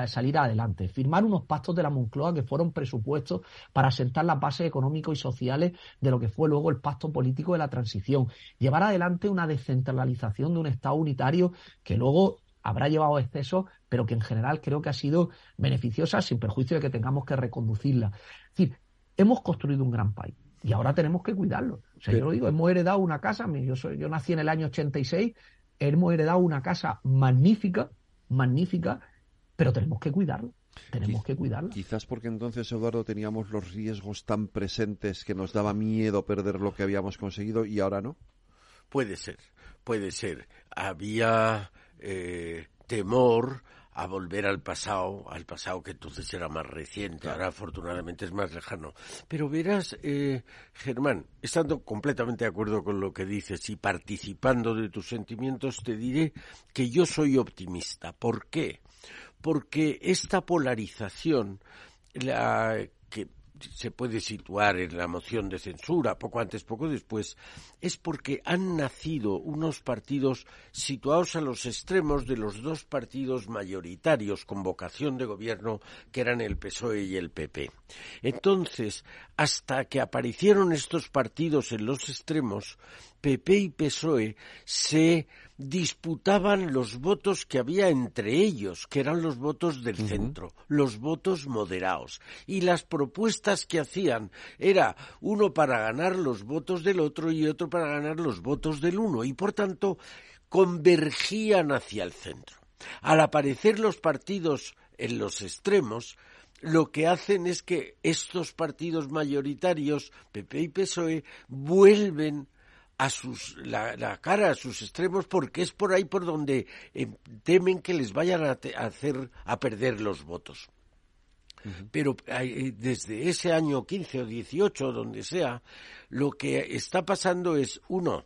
S4: salir adelante, firmar unos pactos de la Moncloa que fueron presupuestos para sentar las bases económicas y sociales de lo que fue luego el pacto político de la transición, llevar adelante una descentralización de un Estado unitario que luego habrá llevado excesos, pero que en general creo que ha sido beneficiosa sin perjuicio de que tengamos que reconducirla. Es decir, hemos construido un gran país y ahora tenemos que cuidarlo. O sea, yo lo digo, hemos heredado una casa, yo, soy, yo nací en el año 86 hemos heredado una casa magnífica, magnífica, pero tenemos que cuidarla. Tenemos que cuidarla.
S2: Quizás porque entonces, Eduardo, teníamos los riesgos tan presentes que nos daba miedo perder lo que habíamos conseguido y ahora no.
S3: Puede ser, puede ser. Había eh, temor a volver al pasado, al pasado que entonces era más reciente, ahora afortunadamente es más lejano. Pero verás, eh, Germán, estando completamente de acuerdo con lo que dices y participando de tus sentimientos, te diré que yo soy optimista. ¿Por qué? Porque esta polarización la se puede situar en la moción de censura, poco antes, poco después, es porque han nacido unos partidos situados a los extremos de los dos partidos mayoritarios con vocación de gobierno, que eran el PSOE y el PP. Entonces, hasta que aparecieron estos partidos en los extremos, PP y PSOE se disputaban los votos que había entre ellos, que eran los votos del centro, los votos moderados. Y las propuestas que hacían era uno para ganar los votos del otro y otro para ganar los votos del uno. Y por tanto, convergían hacia el centro. Al aparecer los partidos en los extremos, lo que hacen es que estos partidos mayoritarios, PP y PSOE, vuelven a sus, la, cara a sus extremos porque es por ahí por donde eh, temen que les vayan a, hacer a perder los votos. Pero eh, desde ese año 15 o 18, donde sea, lo que está pasando es, uno,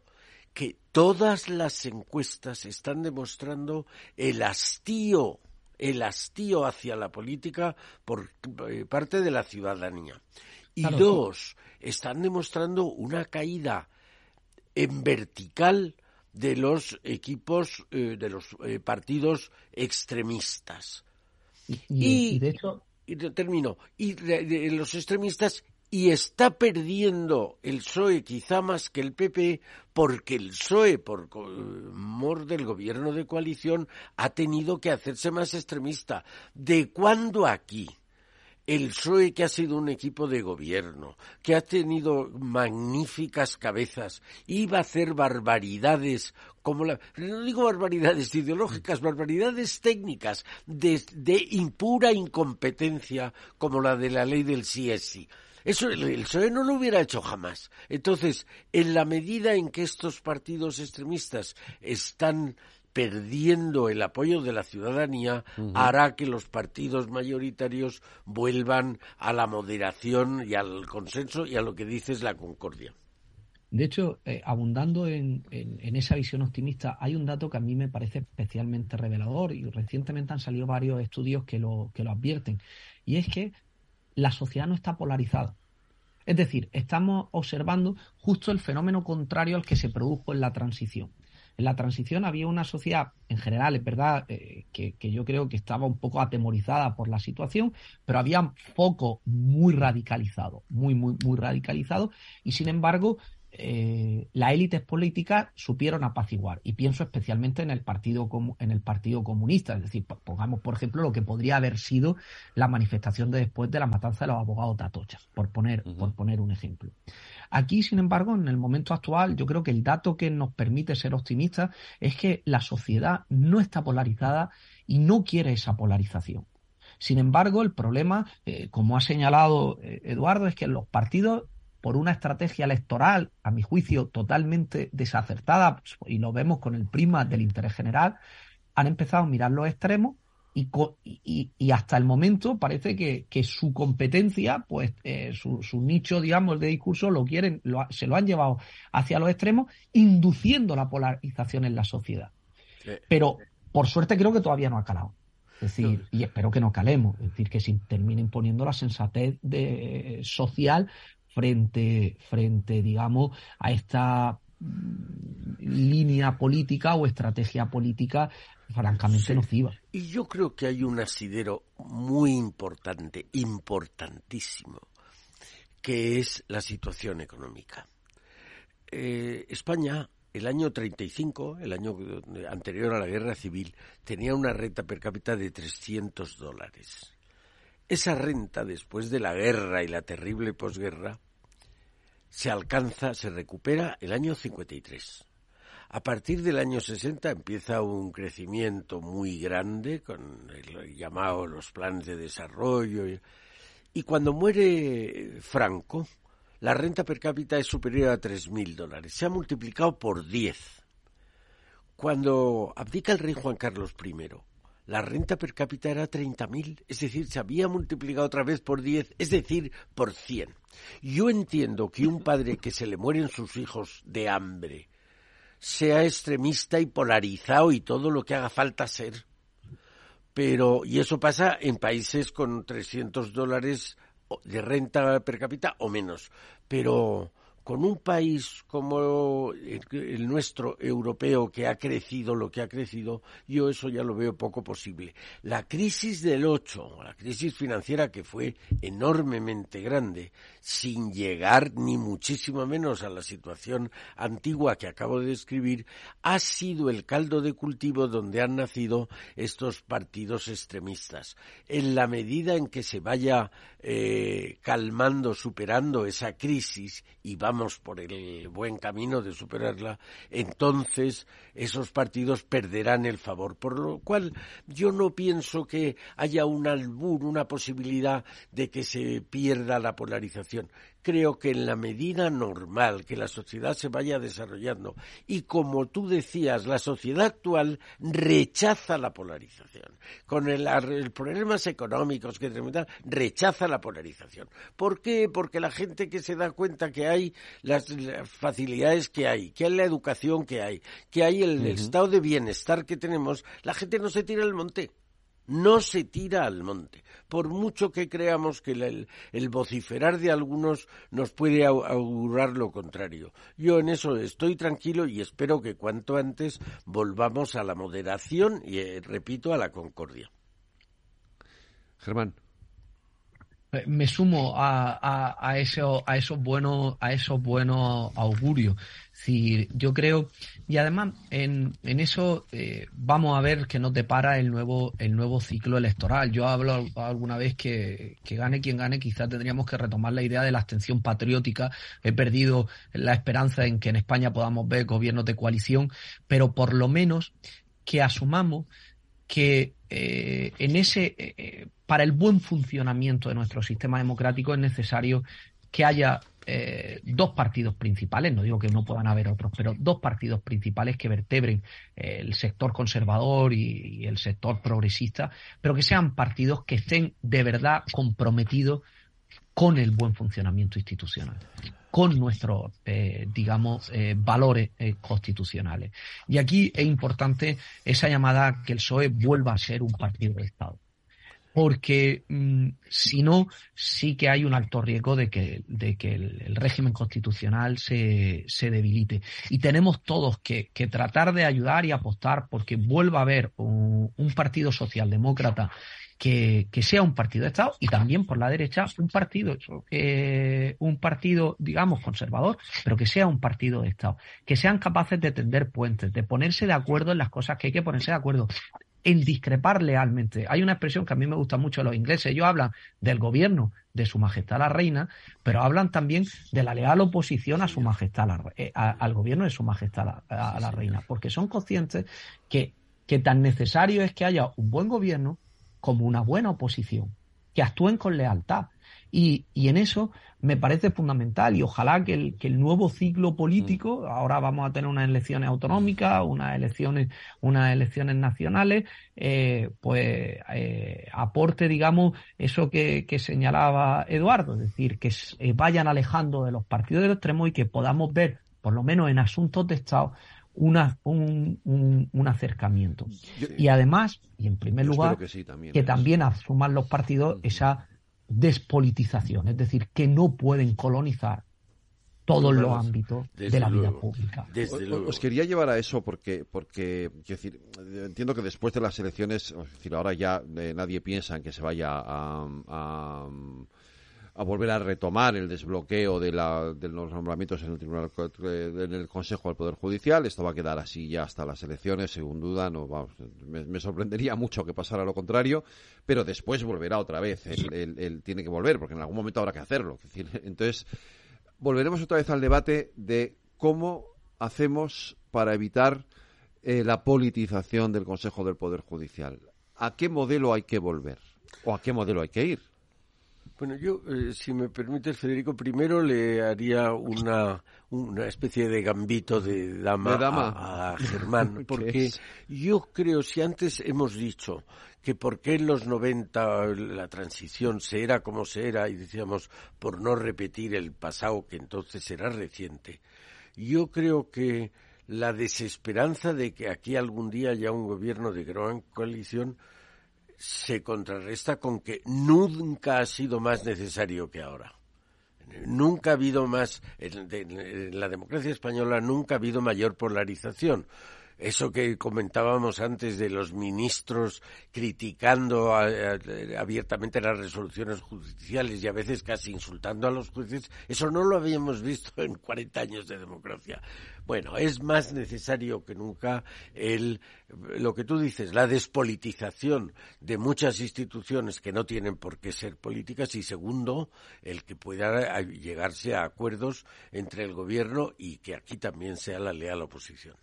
S3: que todas las encuestas están demostrando el hastío, el hastío hacia la política por eh, parte de la ciudadanía. Y dos, están demostrando una caída en vertical de los equipos, eh, de los eh, partidos extremistas.
S4: Y, de hecho.
S3: Y termino. Y de, los extremistas. Y está perdiendo el PSOE quizá más que el PP porque el PSOE, por mor del gobierno de coalición, ha tenido que hacerse más extremista. ¿De cuándo aquí? El PSOE que ha sido un equipo de gobierno, que ha tenido magníficas cabezas, iba a hacer barbaridades como la, no digo barbaridades ideológicas, barbaridades técnicas de, impura incompetencia como la de la ley del CSI. Eso el PSOE no lo hubiera hecho jamás. Entonces, en la medida en que estos partidos extremistas están perdiendo el apoyo de la ciudadanía hará que los partidos mayoritarios vuelvan a la moderación y al consenso y a lo que dices la concordia.
S4: De hecho, eh, abundando en, esa visión optimista, hay un dato que a mí me parece especialmente revelador y recientemente han salido varios estudios que lo, que lo advierten. Y es que la sociedad no está polarizada. Es decir, estamos observando justo el fenómeno contrario al que se produjo en la transición. En la transición había una sociedad, en general, es verdad, eh, que, yo creo que estaba un poco atemorizada por la situación, pero había foco muy radicalizado, muy, muy, muy radicalizado, y sin embargo, eh, las élites políticas supieron apaciguar. Y pienso especialmente en el, partido, en el Partido Comunista. Es decir, pongamos, por ejemplo, lo que podría haber sido la manifestación de después de la matanza de los abogados de Atocha, por poner, por poner un ejemplo. Aquí, sin embargo, en el momento actual, yo creo que el dato que nos permite ser optimistas es que la sociedad no está polarizada y no quiere esa polarización. Sin embargo, el problema, eh, como ha señalado eh, Eduardo, es que los partidos por una estrategia electoral, a mi juicio, totalmente desacertada, y lo vemos con el prisma del interés general, han empezado a mirar los extremos y, y, hasta el momento parece que, su competencia, pues eh, su, nicho, digamos, de discurso lo quieren, se lo han llevado hacia los extremos, induciendo la polarización en la sociedad. Pero por suerte creo que todavía no ha calado. Es decir, y espero que no calemos, es decir, que se termine imponiendo la sensatez de, social frente, frente, digamos, a esta mm, línea política o estrategia política francamente nociva.
S3: Y yo creo que hay un asidero muy importante, importantísimo, que es la situación económica. Eh, España, el año 35, el año anterior a la guerra civil, tenía una renta per cápita de 300 dólares. Esa renta, después de la guerra y la terrible posguerra, se alcanza, se recupera el año 53. A partir del año 60 empieza un crecimiento muy grande con el llamado los planes de desarrollo y, y cuando muere Franco, la renta per cápita es superior a 3.000 dólares. Se ha multiplicado por 10. Cuando abdica el rey Juan Carlos I, la renta per cápita era 30.000, es decir, se había multiplicado otra vez por 10, es decir, por 100. Yo entiendo que un padre que se le mueren sus hijos de hambre sea extremista y polarizado y todo lo que haga falta ser. Pero, y eso pasa en países con 300 dólares de renta per cápita o menos. Pero, con un país como el, nuestro europeo que ha crecido lo que ha crecido, yo eso ya lo veo poco posible. La crisis del 8, la crisis financiera que fue enormemente grande, sin llegar ni muchísimo menos a la situación antigua que acabo de describir, ha sido el caldo de cultivo donde han nacido estos partidos extremistas. En la medida en que se vaya eh, calmando, superando esa crisis y vamos por el buen camino de superarla, entonces esos partidos perderán el favor. Por lo cual yo no pienso que haya un albur, una posibilidad de que se pierda la polarización creo que en la medida normal que la sociedad se vaya desarrollando y como tú decías, la sociedad actual rechaza la polarización. Con el, problemas económicos que tenemos, rechaza la polarización. ¿Por qué? Porque la gente que se da cuenta que hay las, facilidades que hay, que hay la educación que hay, que hay el estado de bienestar que tenemos, la gente no se tira al monte no se tira al monte, por mucho que creamos que el, vociferar de algunos nos puede augurar lo contrario. Yo en eso estoy tranquilo y espero que cuanto antes volvamos a la moderación y, eh, repito, a la concordia.
S2: Germán.
S4: Eh, me sumo a, a, eso, a esos buenos a esos buenos augurios. Si, yo creo y además en, en eso eh, vamos a ver que nos depara el nuevo el nuevo ciclo electoral. Yo hablo alguna vez que, que gane quien gane, quizás tendríamos que retomar la idea de la abstención patriótica. He perdido la esperanza en que en España podamos ver gobiernos de coalición, pero por lo menos que asumamos que eh, en ese, eh, eh, para el buen funcionamiento de nuestro sistema democrático es necesario que haya dos partidos principales, no digo que no puedan haber otros, pero dos partidos principales que vertebren el sector conservador y, el sector progresista, pero que sean partidos que estén de verdad comprometidos con el buen funcionamiento institucional. con nuestros, eh, digamos, eh, valores eh, constitucionales. Y aquí es importante esa llamada que el PSOE vuelva a ser un partido de Estado. Porque mm, si no, sí que hay un alto riesgo de que, de que el, régimen constitucional se, se, debilite. Y tenemos todos que, que, tratar de ayudar y apostar porque vuelva a haber un, partido socialdemócrata que, sea un partido de Estado y también por la derecha un partido, eh, un partido, digamos, conservador, pero que sea un partido de Estado, que sean capaces de tender puentes, de ponerse de acuerdo en las cosas que hay que ponerse de acuerdo, en discrepar lealmente. Hay una expresión que a mí me gusta mucho de los ingleses, ellos hablan del gobierno de su majestad la reina, pero hablan también de la leal oposición a su majestad, eh, al gobierno de su majestad a la reina, porque son conscientes que, que tan necesario es que haya un buen gobierno como una buena oposición, que actúen con lealtad. Y, y, en eso me parece fundamental y ojalá que el, que el nuevo ciclo político, mm. ahora vamos a tener unas elecciones autonómicas, unas elecciones, unas elecciones nacionales, eh, pues eh, aporte, digamos, eso que, que, señalaba Eduardo, es decir, que eh, vayan alejando de los partidos del extremo y que podamos ver, por lo menos en asuntos de Estado, una, un, un, acercamiento. y además, y en primer lugar, que, también, asuman los partidos esa despolitización, es decir, que no pueden colonizar todos los ámbitos de la vida pública.
S2: Os quería llevar a eso porque, porque decir, entiendo que después de las elecciones, es decir, ahora ya eh, nadie piensa en que se vaya a a volver a retomar el desbloqueo de, la, de los nombramientos en el Tribunal en el Consejo del Poder Judicial. Esto va a quedar así ya hasta las elecciones, según duda. No, me, sorprendería mucho que pasara lo contrario, pero después volverá otra vez. Él, tiene que volver, porque en algún momento habrá que hacerlo. (laughs) entonces, volveremos otra vez al debate de cómo hacemos para evitar eh, la politización del Consejo del Poder Judicial. ¿A qué modelo hay que volver? ¿O a qué modelo hay que ir?
S3: Bueno, yo, eh, si me permites, Federico, primero le haría una, una especie de gambito de dama, A, Germán, (laughs) porque yo creo, si antes hemos dicho que por qué en los 90 la transición se era como se era, y decíamos, por no repetir el pasado que entonces era reciente, yo creo que la desesperanza de que aquí algún día haya un gobierno de gran coalición se contrarresta con que nunca ha sido más necesario que ahora. Nunca ha habido más, en, la democracia española nunca ha habido mayor polarización. Eso que comentábamos antes de los ministros criticando abiertamente las resoluciones judiciales y a veces casi insultando a los jueces, eso no lo habíamos visto (laughs) en 40 años de democracia. Bueno, es más necesario que nunca el, lo que tú dices, la despolitización de muchas instituciones que no tienen por qué ser políticas y segundo, el que pueda llegarse a acuerdos entre el gobierno y que aquí también sea la leal oposición.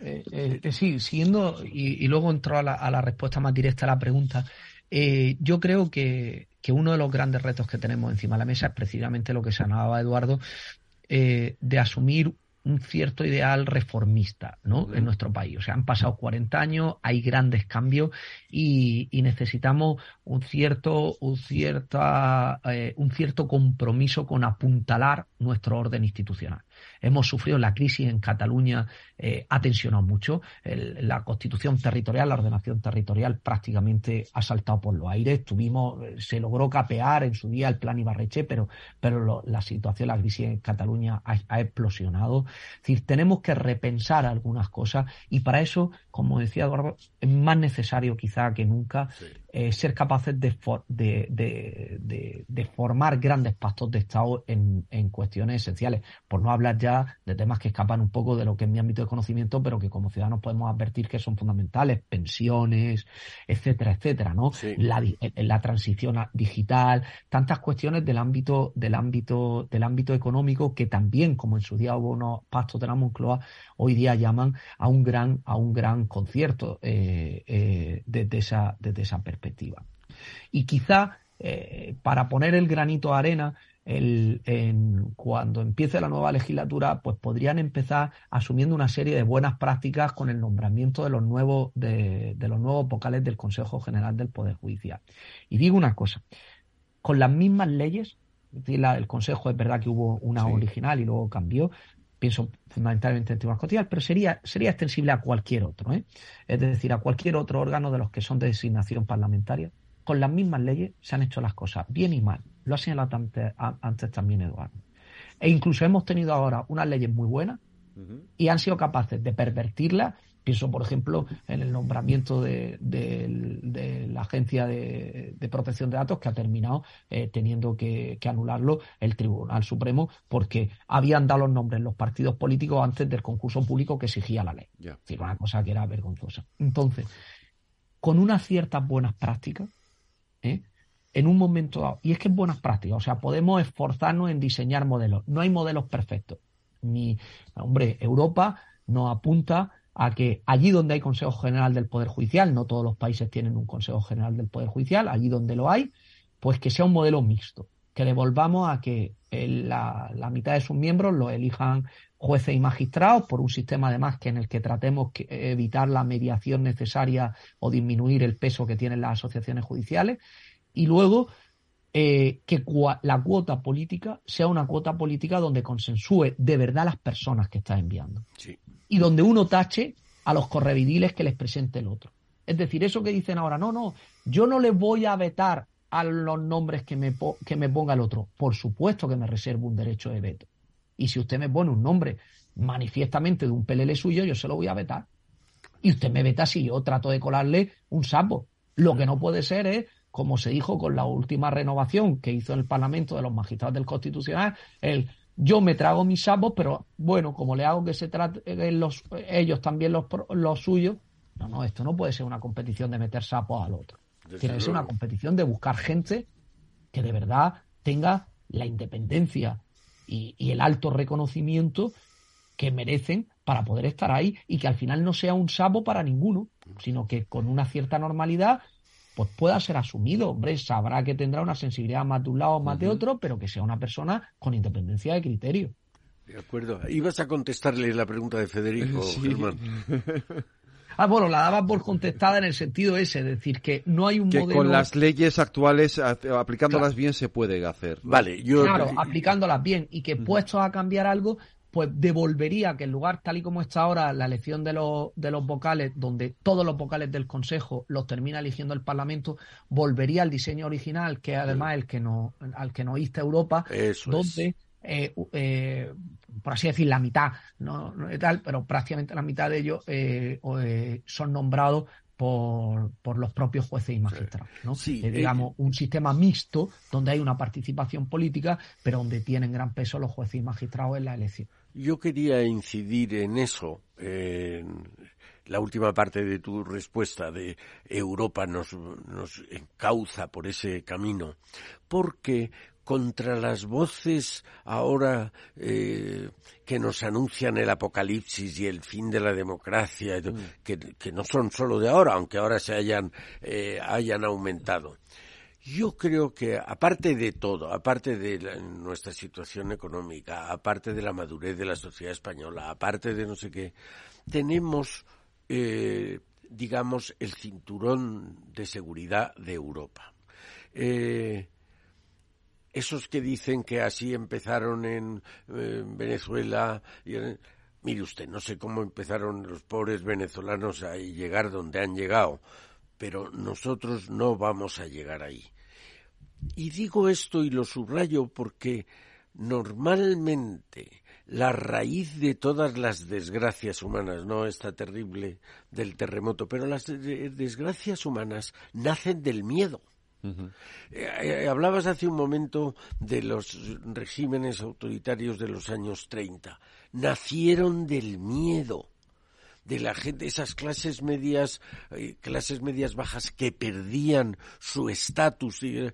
S4: Eh, eh, sí, siguiendo y, luego entro a la, respuesta más directa a la pregunta. Eh, yo creo que, que, uno de los grandes retos que tenemos encima de la mesa es precisamente lo que se señalaba Eduardo, de asumir un cierto ideal reformista ¿no? en nuestro país. O sea, han pasado 40 años, hay grandes cambios y, necesitamos un cierto, un, cierta, eh, un cierto compromiso con apuntalar nuestro orden institucional. Hemos sufrido la crisis en Cataluña, eh, ha tensionado mucho. la constitución territorial, la ordenación territorial prácticamente ha saltado por los aires. Tuvimos, se logró capear en su día el plan Ibarreche, pero, pero la situación, la crisis en Cataluña ha, explosionado. Es decir, tenemos que repensar algunas cosas y para eso, como decía Eduardo, es más necesario quizá que nunca eh, ser capaces de, de, de, formar grandes pactos de Estado en, en, cuestiones esenciales, por no hablar ya de temas que escapan un poco de lo que es mi ámbito de conocimiento, pero que como ciudadanos podemos advertir que son fundamentales, pensiones, etcétera, etcétera, ¿no? La, eh, la, transición digital, tantas cuestiones del ámbito, del ámbito, del ámbito económico que también, como en su día hubo unos pactos de la Moncloa, hoy día llaman a un gran, a un gran concierto eh, eh, desde, esa, desde esa perspectiva. Y quizá eh, para poner el granito de arena, el, en, cuando empiece la nueva legislatura, pues podrían empezar asumiendo una serie de buenas prácticas con el nombramiento de los nuevos, de, de los nuevos vocales del Consejo General del Poder Judicial. Y digo una cosa, con las mismas leyes el Consejo es verdad que hubo una original y luego cambió, pienso fundamentalmente en constitucional, pero sería, sería extensible a cualquier otro, ¿eh? es decir, a cualquier otro órgano de los que son de designación parlamentaria. Con las mismas leyes se han hecho las cosas bien y mal. Lo ha señalado antes, antes también Eduardo. E incluso hemos tenido ahora unas leyes muy buenas y han sido capaces de pervertirlas Pienso, por ejemplo, en el nombramiento de, la Agencia de, Protección de Datos que ha terminado eh, teniendo que, anularlo el Tribunal Supremo porque habían dado los nombres los partidos políticos antes del concurso público que exigía la ley. Es decir, una cosa que era vergonzosa. Entonces, con unas ciertas buenas prácticas, ¿eh? en un momento dado, y es que es buenas prácticas, o sea, podemos esforzarnos en diseñar modelos. No hay modelos perfectos. Ni, hombre, Europa nos apunta a que allí donde hay Consejo General del Poder Judicial, no todos los países tienen un Consejo General del Poder Judicial, allí donde lo hay, pues que sea un modelo mixto, que le volvamos a que la, mitad de sus miembros lo elijan jueces y magistrados por un sistema además que en el que tratemos de evitar la mediación necesaria o disminuir el peso que tienen las asociaciones judiciales y luego eh, que la cuota política sea una cuota política donde consensúe de verdad las personas que está enviando. Sí y donde uno tache a los correvidiles que les presente el otro. Es decir, eso que dicen ahora, no, no, yo no le voy a vetar a los nombres que me, que me ponga el otro. Por supuesto que me reservo un derecho de veto. Y si usted me pone un nombre manifiestamente de un pelele suyo, yo se lo voy a vetar. Y usted me veta si yo trato de colarle un sapo. Lo que no puede ser es, como se dijo con la última renovación que hizo el Parlamento de los magistrados del Constitucional, el yo me trago mis sapos, pero bueno, como le hago que se trate los, ellos también los, los suyos, no, no, esto no puede ser una competición de meter sapos al otro. Tiene que ser una competición de buscar gente que de verdad tenga la independencia y, y, el alto reconocimiento que merecen para poder estar ahí y que al final no sea un sapo para ninguno, sino que con una cierta normalidad pues pueda ser asumido. Hombre, sabrá que tendrá una sensibilidad más de un lado o más de otro, pero que sea una persona con independencia de criterio.
S3: De acuerdo. Ibas a contestarle la pregunta de Federico, Germán.
S4: Ah, bueno, la daba por contestada en el sentido ese, es decir, que no hay un
S2: que
S4: modelo...
S2: con las leyes actuales, aplicándolas bien, se puede hacer.
S3: Vale, yo...
S4: Claro, aplicándolas bien y que puestos a cambiar algo, pues devolvería que en lugar, tal y como está ahora la elección de los, de los vocales, donde todos los vocales del Consejo los termina eligiendo el Parlamento, volvería al diseño original, que es además el que no, al que nos insta Europa, donde eh, eh, por así decir, la mitad, no, tal, pero prácticamente la mitad de ellos eh, son nombrados por, por, los propios jueces y magistrados. ¿no? digamos, un sistema mixto donde hay una participación política, pero donde tienen gran peso los jueces y magistrados en la elección.
S3: Yo quería incidir en eso, en la última parte de tu respuesta de Europa nos, nos encauza por ese camino, porque contra las voces ahora eh, que nos anuncian el apocalipsis y el fin de la democracia, mm. que, no son solo de ahora, aunque ahora se hayan, eh, hayan aumentado. Yo creo que, aparte de todo, aparte de nuestra situación económica, aparte de la madurez de la sociedad española, aparte de no sé qué, tenemos, eh, digamos, el cinturón de seguridad de Europa. Eh, esos que dicen que así empezaron en, Venezuela, mire usted, no sé cómo empezaron los pobres venezolanos a llegar donde han llegado, pero nosotros no vamos a llegar ahí. Y digo esto y lo subrayo porque normalmente la raíz de todas las desgracias humanas, no esta terrible del terremoto, pero las desgracias humanas nacen del miedo. Eh, eh, hablabas hace un momento de los regímenes autoritarios de los años 30. Nacieron del miedo de la gente, esas clases medias, eh, clases medias bajas que perdían su estatus y,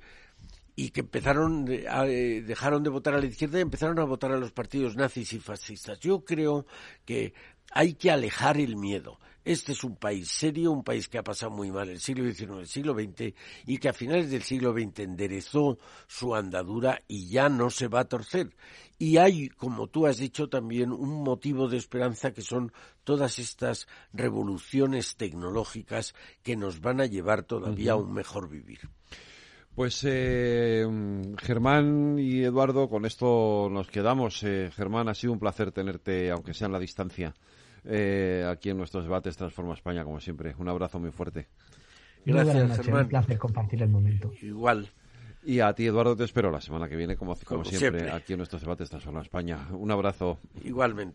S3: y que empezaron a, dejaron de votar a la izquierda y empezaron a votar a los partidos nazis y fascistas. Yo creo que hay que alejar el miedo. Este es un país serio, un país que ha pasado muy mal el siglo XIX, el siglo XX y que a finales del siglo XX enderezó su andadura y ya no se va a torcer. Y hay, como tú has dicho, también un motivo de esperanza que son todas estas revoluciones tecnológicas que nos van a llevar todavía a un mejor vivir.
S2: Pues eh, Germán y Eduardo, con esto nos quedamos. Eh, Germán, ha sido un placer tenerte, aunque sea en la distancia, eh, aquí en nuestros debates Transforma España, como siempre. Un abrazo muy fuerte.
S4: Gracias, Germán. Un placer compartir el momento.
S3: Igual.
S2: Y a ti, Eduardo, te espero la semana que viene, como, como, siempre, aquí en nuestros debates Transforma España. Un abrazo.
S3: Igualmente.